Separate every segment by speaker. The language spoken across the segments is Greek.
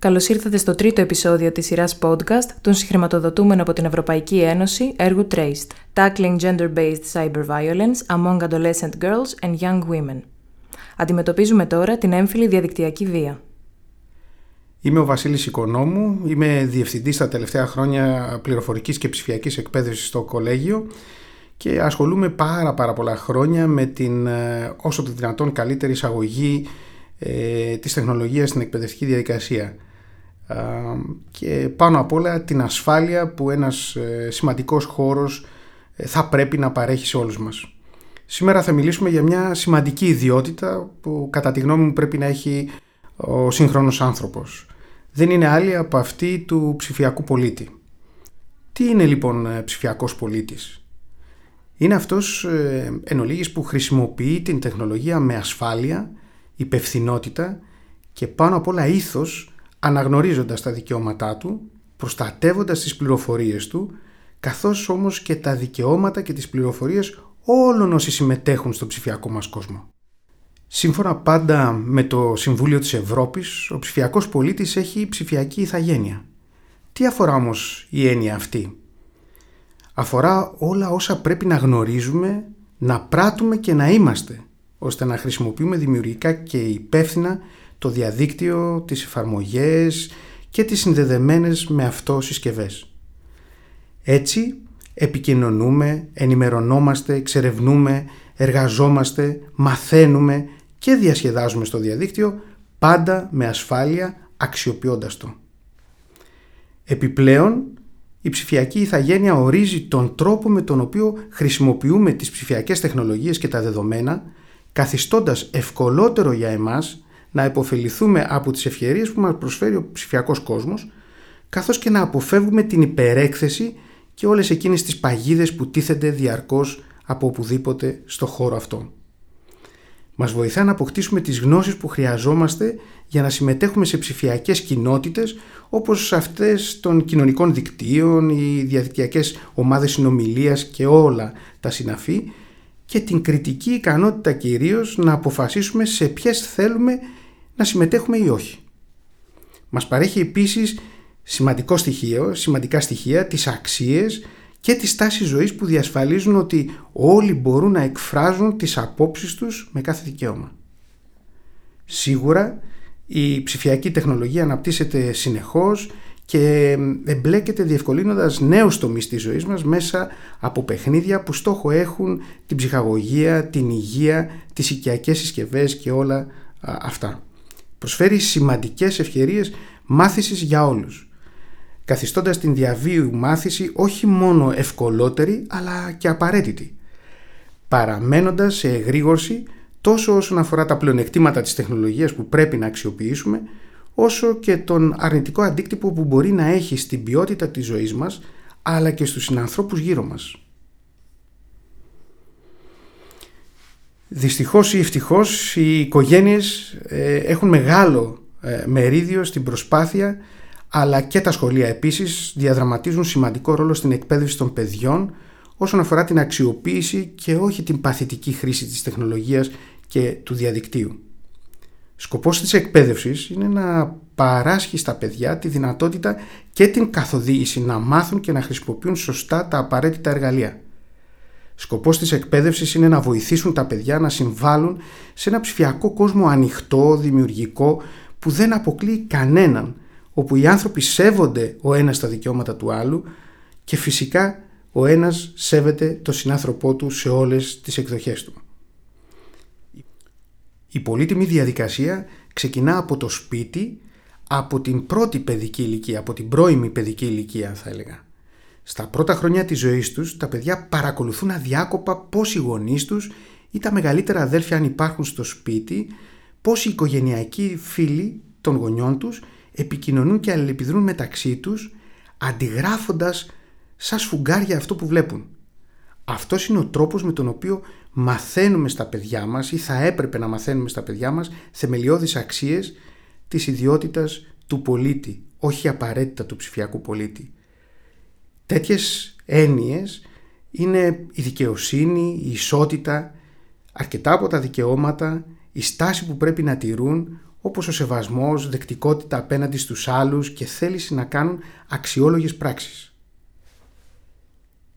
Speaker 1: Καλώς ήρθατε στο τρίτο επεισόδιο της σειράς podcast των συγχρηματοδοτούμενων από την Ευρωπαϊκή Ένωση έργου Traced, Tackling Gender-Based Cyber Violence Among Adolescent Girls and Young Women. Αντιμετωπίζουμε τώρα την έμφυλη διαδικτυακή βία.
Speaker 2: Είμαι ο Βασίλης Οικονόμου, είμαι διευθυντής τα τελευταία χρόνια πληροφορικής και ψηφιακής εκπαίδευσης στο κολέγιο και ασχολούμαι πάρα πάρα πολλά χρόνια με την ε, όσο το δυνατόν καλύτερη εισαγωγή ε, της τεχνολογίας στην εκπαιδευτική διαδικασία και πάνω απ' όλα την ασφάλεια που ένας ε, σημαντικός χώρος ε, θα πρέπει να παρέχει σε όλους μας. Σήμερα θα μιλήσουμε για μια σημαντική ιδιότητα που κατά τη γνώμη μου πρέπει να έχει ο σύγχρονος άνθρωπος. Δεν είναι άλλη από αυτή του ψηφιακού πολίτη. Τι είναι λοιπόν ε, ψηφιακός πολίτης; Είναι αυτός εν ολίγης που χρησιμοποιεί την τεχνολογία με ασφάλεια, υπευθυνότητα και πάνω απ' όλα ήθος αναγνωρίζοντας τα δικαιώματά του, προστατεύοντας τις πληροφορίες του, καθώς όμως και τα δικαιώματα και τις πληροφορίες όλων όσοι συμμετέχουν στο ψηφιακό μας κόσμο. Σύμφωνα πάντα με το Συμβούλιο της Ευρώπης, ο ψηφιακός πολίτης έχει ψηφιακή ηθαγένεια. Τι αφορά όμως η έννοια αυτή; Αφορά όλα όσα πρέπει να γνωρίζουμε, να πράττουμε και να είμαστε, ώστε να χρησιμοποιούμε δημιουργικά και υπεύθυνα το διαδίκτυο, τις εφαρμογές και τις συνδεδεμένες με αυτό συσκευές. Έτσι επικοινωνούμε, ενημερωνόμαστε, εξερευνούμε, εργαζόμαστε, μαθαίνουμε και διασκεδάζουμε στο διαδίκτυο πάντα με ασφάλεια αξιοποιώντας το. Επιπλέον, η ψηφιακή ηθαγένεια ορίζει τον τρόπο με τον οποίο χρησιμοποιούμε τις ψηφιακές τεχνολογίες και τα δεδομένα, καθιστώντας ευκολότερο για εμάς να υποφεληθούμε από τις ευκαιρίες που μας προσφέρει ο ψηφιακός κόσμος καθώς και να αποφεύγουμε την υπερέκθεση και όλες εκείνες τις παγίδες που τίθενται διαρκώς από οπουδήποτε στο χώρο αυτό. Μας βοηθά να αποκτήσουμε τις γνώσεις που χρειαζόμαστε για να συμμετέχουμε σε ψηφιακές κοινότητες όπως αυτές των κοινωνικών δικτύων, οι διαδικτυακές ομάδες συνομιλίας και όλα τα συναφή και την κριτική ικανότητα κυρίως να αποφασίσουμε σε ποιες θέλουμε να συμμετέχουμε ή όχι. Μας παρέχει επίσης σημαντικό στοιχείο, σημαντικά στοιχεία, τις αξίες και τις τάσεις ζωής που διασφαλίζουν ότι όλοι μπορούν να εκφράζουν τις απόψεις τους με κάθε δικαίωμα. Σίγουρα η ψηφιακή τεχνολογία αναπτύσσεται συνεχώς και εμπλέκεται διευκολύνοντας νέους τομείς της ζωής μας μέσα από παιχνίδια που στόχο έχουν την ψυχαγωγία, την υγεία, τις οικιακές συσκευές και όλα αυτά προσφέρει σημαντικές ευκαιρίες μάθησης για όλους καθιστώντας την διαβίου μάθηση όχι μόνο ευκολότερη αλλά και απαραίτητη παραμένοντας σε εγρήγορση τόσο όσον αφορά τα πλεονεκτήματα της τεχνολογίας που πρέπει να αξιοποιήσουμε όσο και τον αρνητικό αντίκτυπο που μπορεί να έχει στην ποιότητα της ζωής μας αλλά και στους συνανθρώπους γύρω μας. Δυστυχώς ή ευτυχώς οι οικογένειες ε, έχουν μεγάλο ε, μερίδιο στην προσπάθεια αλλά και τα σχολεία επίσης διαδραματίζουν σημαντικό ρόλο στην εκπαίδευση των παιδιών όσον αφορά την αξιοποίηση και όχι την παθητική χρήση της τεχνολογίας και του διαδικτύου. Σκοπός της εκπαίδευσης είναι να παράσχει στα παιδιά τη δυνατότητα και την καθοδήγηση να μάθουν και να χρησιμοποιούν σωστά τα απαραίτητα εργαλεία. Σκοπός της εκπαίδευσης είναι να βοηθήσουν τα παιδιά να συμβάλλουν σε ένα ψηφιακό κόσμο ανοιχτό, δημιουργικό, που δεν αποκλείει κανέναν, όπου οι άνθρωποι σέβονται ο ένας τα δικαιώματα του άλλου και φυσικά ο ένας σέβεται το συνάνθρωπό του σε όλες τις εκδοχές του. Η πολύτιμη διαδικασία ξεκινά από το σπίτι, από την πρώτη παιδική ηλικία, από την πρώιμη παιδική ηλικία θα έλεγα. Στα πρώτα χρόνια της ζωής τους τα παιδιά παρακολουθούν αδιάκοπα πώς οι γονείς τους ή τα μεγαλύτερα αδέλφια αν υπάρχουν στο σπίτι, πώς οι οικογενειακοί φίλοι των γονιών τους επικοινωνούν και αλληλεπιδρούν μεταξύ τους αντιγράφοντας σαν σφουγγάρια αυτό που βλέπουν. Αυτός είναι ο τρόπος με τον οποίο μαθαίνουμε στα παιδιά μας ή θα έπρεπε να μαθαίνουμε στα παιδιά μας θεμελιώδεις αξίες της ιδιότητας του πολίτη, όχι απαραίτητα του ψηφιακού πολίτη. Τέτοιες έννοιες είναι η δικαιοσύνη, η ισότητα, αρκετά από τα δικαιώματα, η στάση που πρέπει να τηρούν όπως ο σεβασμός, δεκτικότητα απέναντι στους άλλους και θέληση να κάνουν αξιόλογες πράξεις.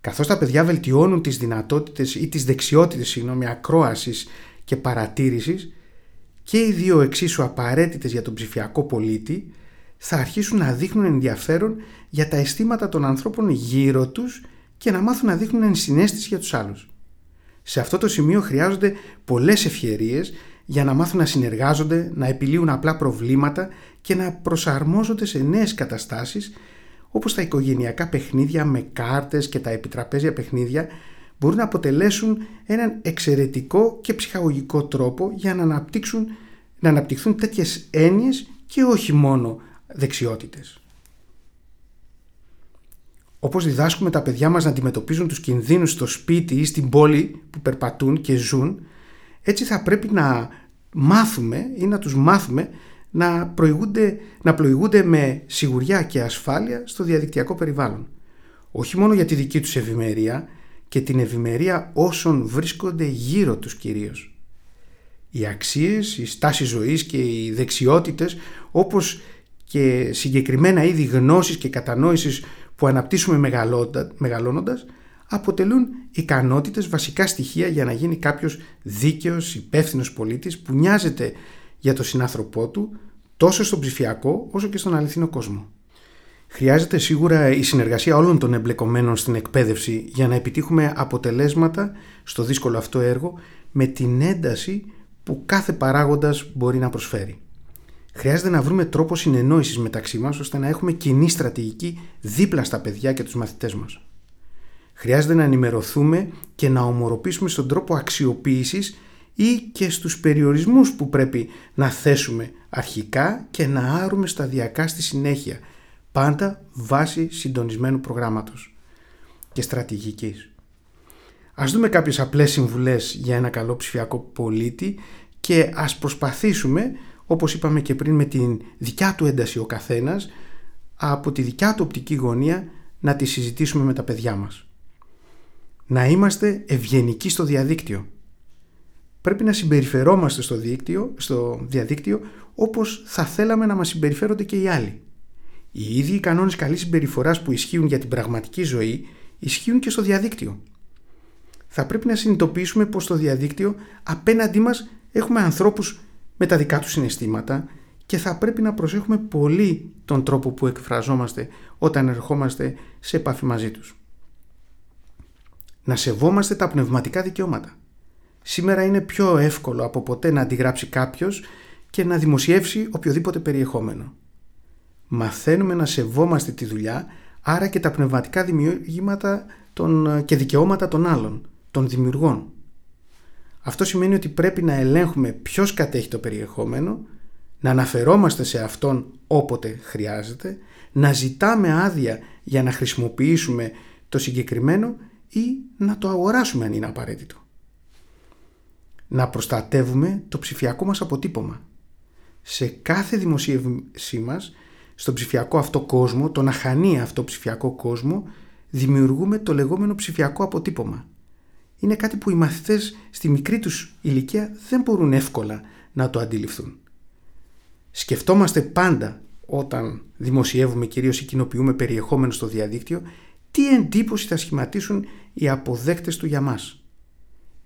Speaker 2: Καθώς τα παιδιά βελτιώνουν τις δυνατότητες ή τις δεξιότητες συγγνώμη, ακρόασης και παρατήρησης και οι δύο εξίσου απαραίτητες για τον ψηφιακό πολίτη θα αρχίσουν να δείχνουν ενδιαφέρον για τα αισθήματα των ανθρώπων γύρω τους και να μάθουν να δείχνουν ενσυναίσθηση για τους άλλους. Σε αυτό το σημείο χρειάζονται πολλές ευκαιρίες για να μάθουν να συνεργάζονται, να επιλύουν απλά προβλήματα και να προσαρμόζονται σε νέες καταστάσεις όπως τα οικογενειακά παιχνίδια με κάρτες και τα επιτραπέζια παιχνίδια μπορούν να αποτελέσουν έναν εξαιρετικό και ψυχαγωγικό τρόπο για να, αναπτύξουν, να αναπτυχθούν τέτοιες έννοιες και όχι μόνο δεξιότητες. Όπως διδάσκουμε τα παιδιά μας να αντιμετωπίζουν τους κινδύνους στο σπίτι ή στην πόλη που περπατούν και ζουν, έτσι θα πρέπει να μάθουμε ή να τους μάθουμε να προηγούνται, να προηγούνται με σιγουριά και ασφάλεια στο διαδικτυακό περιβάλλον. Όχι μόνο για τη δική τους ευημερία και την ευημερία όσων βρίσκονται γύρω τους κυρίως. Οι αξίες, η στάση ζωής και οι δεξιότητες όπως και συγκεκριμένα είδη γνώσης και κατανόησης που αναπτύσσουμε μεγαλώνοντας αποτελούν ικανότητες βασικά στοιχεία για να γίνει κάποιος δίκαιος, υπεύθυνος πολίτης που νοιάζεται για τον συνάνθρωπό του τόσο στον ψηφιακό όσο και στον αληθινό κόσμο. Χρειάζεται σίγουρα η συνεργασία όλων των εμπλεκομένων στην εκπαίδευση για να επιτύχουμε αποτελέσματα στο δύσκολο αυτό έργο με την ένταση που κάθε παράγοντας μπορεί να προσφέρει. Χρειάζεται να βρούμε τρόπο συνεννόησης μεταξύ μας ώστε να έχουμε κοινή στρατηγική δίπλα στα παιδιά και τους μαθητές μας. Χρειάζεται να ενημερωθούμε και να ομοροποιήσουμε στον τρόπο αξιοποίησης ή και στους περιορισμούς που πρέπει να θέσουμε αρχικά και να άρουμε σταδιακά στη συνέχεια, πάντα βάσει συντονισμένου προγράμματος και στρατηγικής. Ας δούμε κάποιες απλές συμβουλές για ένα καλό ψηφιακό πολίτη και ας προσπαθήσουμε, όπως είπαμε και πριν με την δικιά του ένταση ο καθένας, από τη δικιά του οπτική γωνία να τη συζητήσουμε με τα παιδιά μας να είμαστε ευγενικοί στο διαδίκτυο. Πρέπει να συμπεριφερόμαστε στο, δίκτυο, στο διαδίκτυο όπως θα θέλαμε να μας συμπεριφέρονται και οι άλλοι. Οι ίδιοι κανόνες καλής συμπεριφοράς που ισχύουν για την πραγματική ζωή ισχύουν και στο διαδίκτυο. Θα πρέπει να συνειδητοποιήσουμε πως στο διαδίκτυο απέναντί μας έχουμε ανθρώπους με τα δικά τους συναισθήματα και θα πρέπει να προσέχουμε πολύ τον τρόπο που εκφραζόμαστε όταν ερχόμαστε σε επαφή μαζί τους να σεβόμαστε τα πνευματικά δικαιώματα. Σήμερα είναι πιο εύκολο από ποτέ να αντιγράψει κάποιος και να δημοσιεύσει οποιοδήποτε περιεχόμενο. Μαθαίνουμε να σεβόμαστε τη δουλειά, άρα και τα πνευματικά δημιουργήματα των, και δικαιώματα των άλλων, των δημιουργών. Αυτό σημαίνει ότι πρέπει να ελέγχουμε ποιος κατέχει το περιεχόμενο, να αναφερόμαστε σε αυτόν όποτε χρειάζεται, να ζητάμε άδεια για να χρησιμοποιήσουμε το συγκεκριμένο ή να το αγοράσουμε αν είναι απαραίτητο. Να προστατεύουμε το ψηφιακό μας αποτύπωμα. Σε κάθε δημοσίευσή μας, στον ψηφιακό αυτό κόσμο, τον αχανή αυτό ψηφιακό κόσμο, δημιουργούμε το λεγόμενο ψηφιακό αποτύπωμα. Είναι κάτι που οι μαθητές στη μικρή τους ηλικία δεν μπορούν εύκολα να το αντιληφθούν. Σκεφτόμαστε πάντα όταν δημοσιεύουμε κυρίως ή κοινοποιούμε περιεχόμενο στο διαδίκτυο τι εντύπωση θα σχηματίσουν οι αποδέκτες του για μας.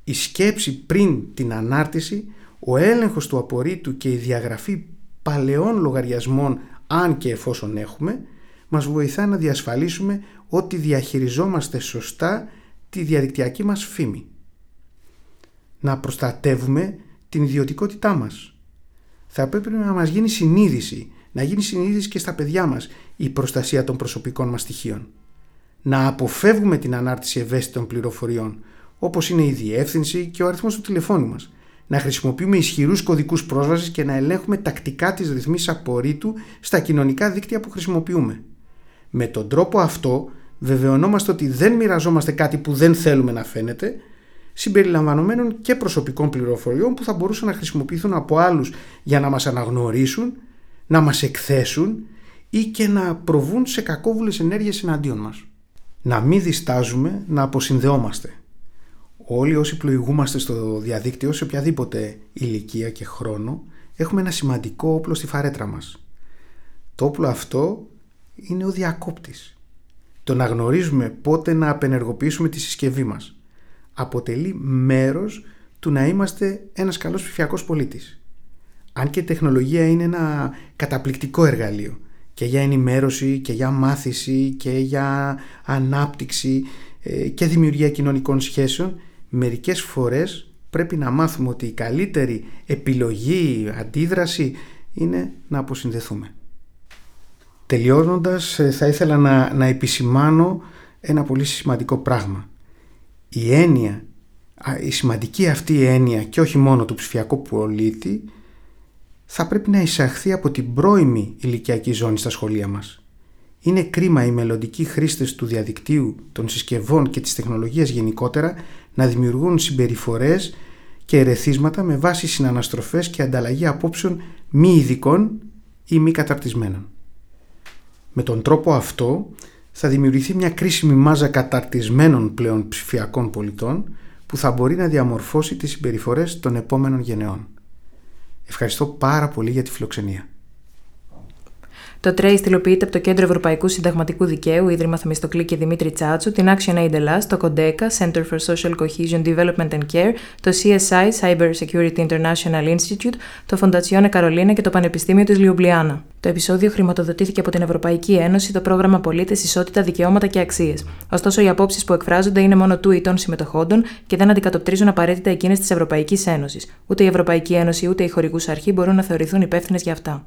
Speaker 2: Η σκέψη πριν την ανάρτηση, ο έλεγχος του απορρίτου και η διαγραφή παλαιών λογαριασμών αν και εφόσον έχουμε, μας βοηθά να διασφαλίσουμε ότι διαχειριζόμαστε σωστά τη διαδικτυακή μας φήμη. Να προστατεύουμε την ιδιωτικότητά μας. Θα πρέπει να μας γίνει συνείδηση, να γίνει συνείδηση και στα παιδιά μας η προστασία των προσωπικών μας στοιχείων να αποφεύγουμε την ανάρτηση ευαίσθητων πληροφοριών, όπως είναι η διεύθυνση και ο αριθμός του τηλεφώνου μας. Να χρησιμοποιούμε ισχυρούς κωδικούς πρόσβασης και να ελέγχουμε τακτικά τις ρυθμίσεις απορρίτου στα κοινωνικά δίκτυα που χρησιμοποιούμε. Με τον τρόπο αυτό βεβαιωνόμαστε ότι δεν μοιραζόμαστε κάτι που δεν θέλουμε να φαίνεται, συμπεριλαμβανομένων και προσωπικών πληροφοριών που θα μπορούσαν να χρησιμοποιηθούν από άλλους για να μας αναγνωρίσουν, να μας εκθέσουν ή και να προβούν σε κακόβουλες ενέργειες εναντίον μας να μην διστάζουμε να αποσυνδεόμαστε. Όλοι όσοι πλοηγούμαστε στο διαδίκτυο σε οποιαδήποτε ηλικία και χρόνο έχουμε ένα σημαντικό όπλο στη φαρέτρα μας. Το όπλο αυτό είναι ο διακόπτης. Το να γνωρίζουμε πότε να απενεργοποιήσουμε τη συσκευή μας. Αποτελεί μέρος του να είμαστε ένας καλός ψηφιακός πολίτης. Αν και η τεχνολογία είναι ένα καταπληκτικό εργαλείο και για ενημέρωση και για μάθηση και για ανάπτυξη ε, και δημιουργία κοινωνικών σχέσεων, μερικές φορές πρέπει να μάθουμε ότι η καλύτερη επιλογή, αντίδραση είναι να αποσυνδεθούμε. Τελειώνοντας ε, θα ήθελα να, να επισημάνω ένα πολύ σημαντικό πράγμα. Η έννοια, η σημαντική αυτή έννοια και όχι μόνο του ψηφιακού πολίτη θα πρέπει να εισαχθεί από την πρώιμη ηλικιακή ζώνη στα σχολεία μας. Είναι κρίμα οι μελλοντικοί χρήστες του διαδικτύου, των συσκευών και της τεχνολογίας γενικότερα να δημιουργούν συμπεριφορές και ερεθίσματα με βάση συναναστροφές και ανταλλαγή απόψεων μη ειδικών ή μη καταρτισμένων. Με τον τρόπο αυτό θα δημιουργηθεί μια κρίσιμη μάζα καταρτισμένων πλέον ψηφιακών πολιτών που θα μπορεί να διαμορφώσει τις συμπεριφορές των επόμενων γενεών. Ευχαριστώ πάρα πολύ για τη φιλοξενία.
Speaker 1: Το TRACE υλοποιείται από το Κέντρο Ευρωπαϊκού Συνταγματικού Δικαίου, Ίδρυμα Θεμιστοκλή και Δημήτρη Τσάτσου, την Action Aid Ελλάς, το CODECA, Center for Social Cohesion Development and Care, το CSI, Cyber Security International Institute, το Fondazione Carolina και το Πανεπιστήμιο της Λιουμπλιάνα. Το επεισόδιο χρηματοδοτήθηκε από την Ευρωπαϊκή Ένωση, το πρόγραμμα Πολίτες, Ισότητα, Δικαιώματα και Αξίες. Ωστόσο, οι απόψεις που εκφράζονται είναι μόνο του ή των συμμετοχόντων και δεν αντικατοπτρίζουν απαραίτητα εκείνες της Ευρωπαϊκής Ένωσης. Ούτε η Ευρωπαϊκή Ένωση ούτε η χορηγούς αρχή μπορούν να θεωρηθούν υπεύθυνες για αυτά.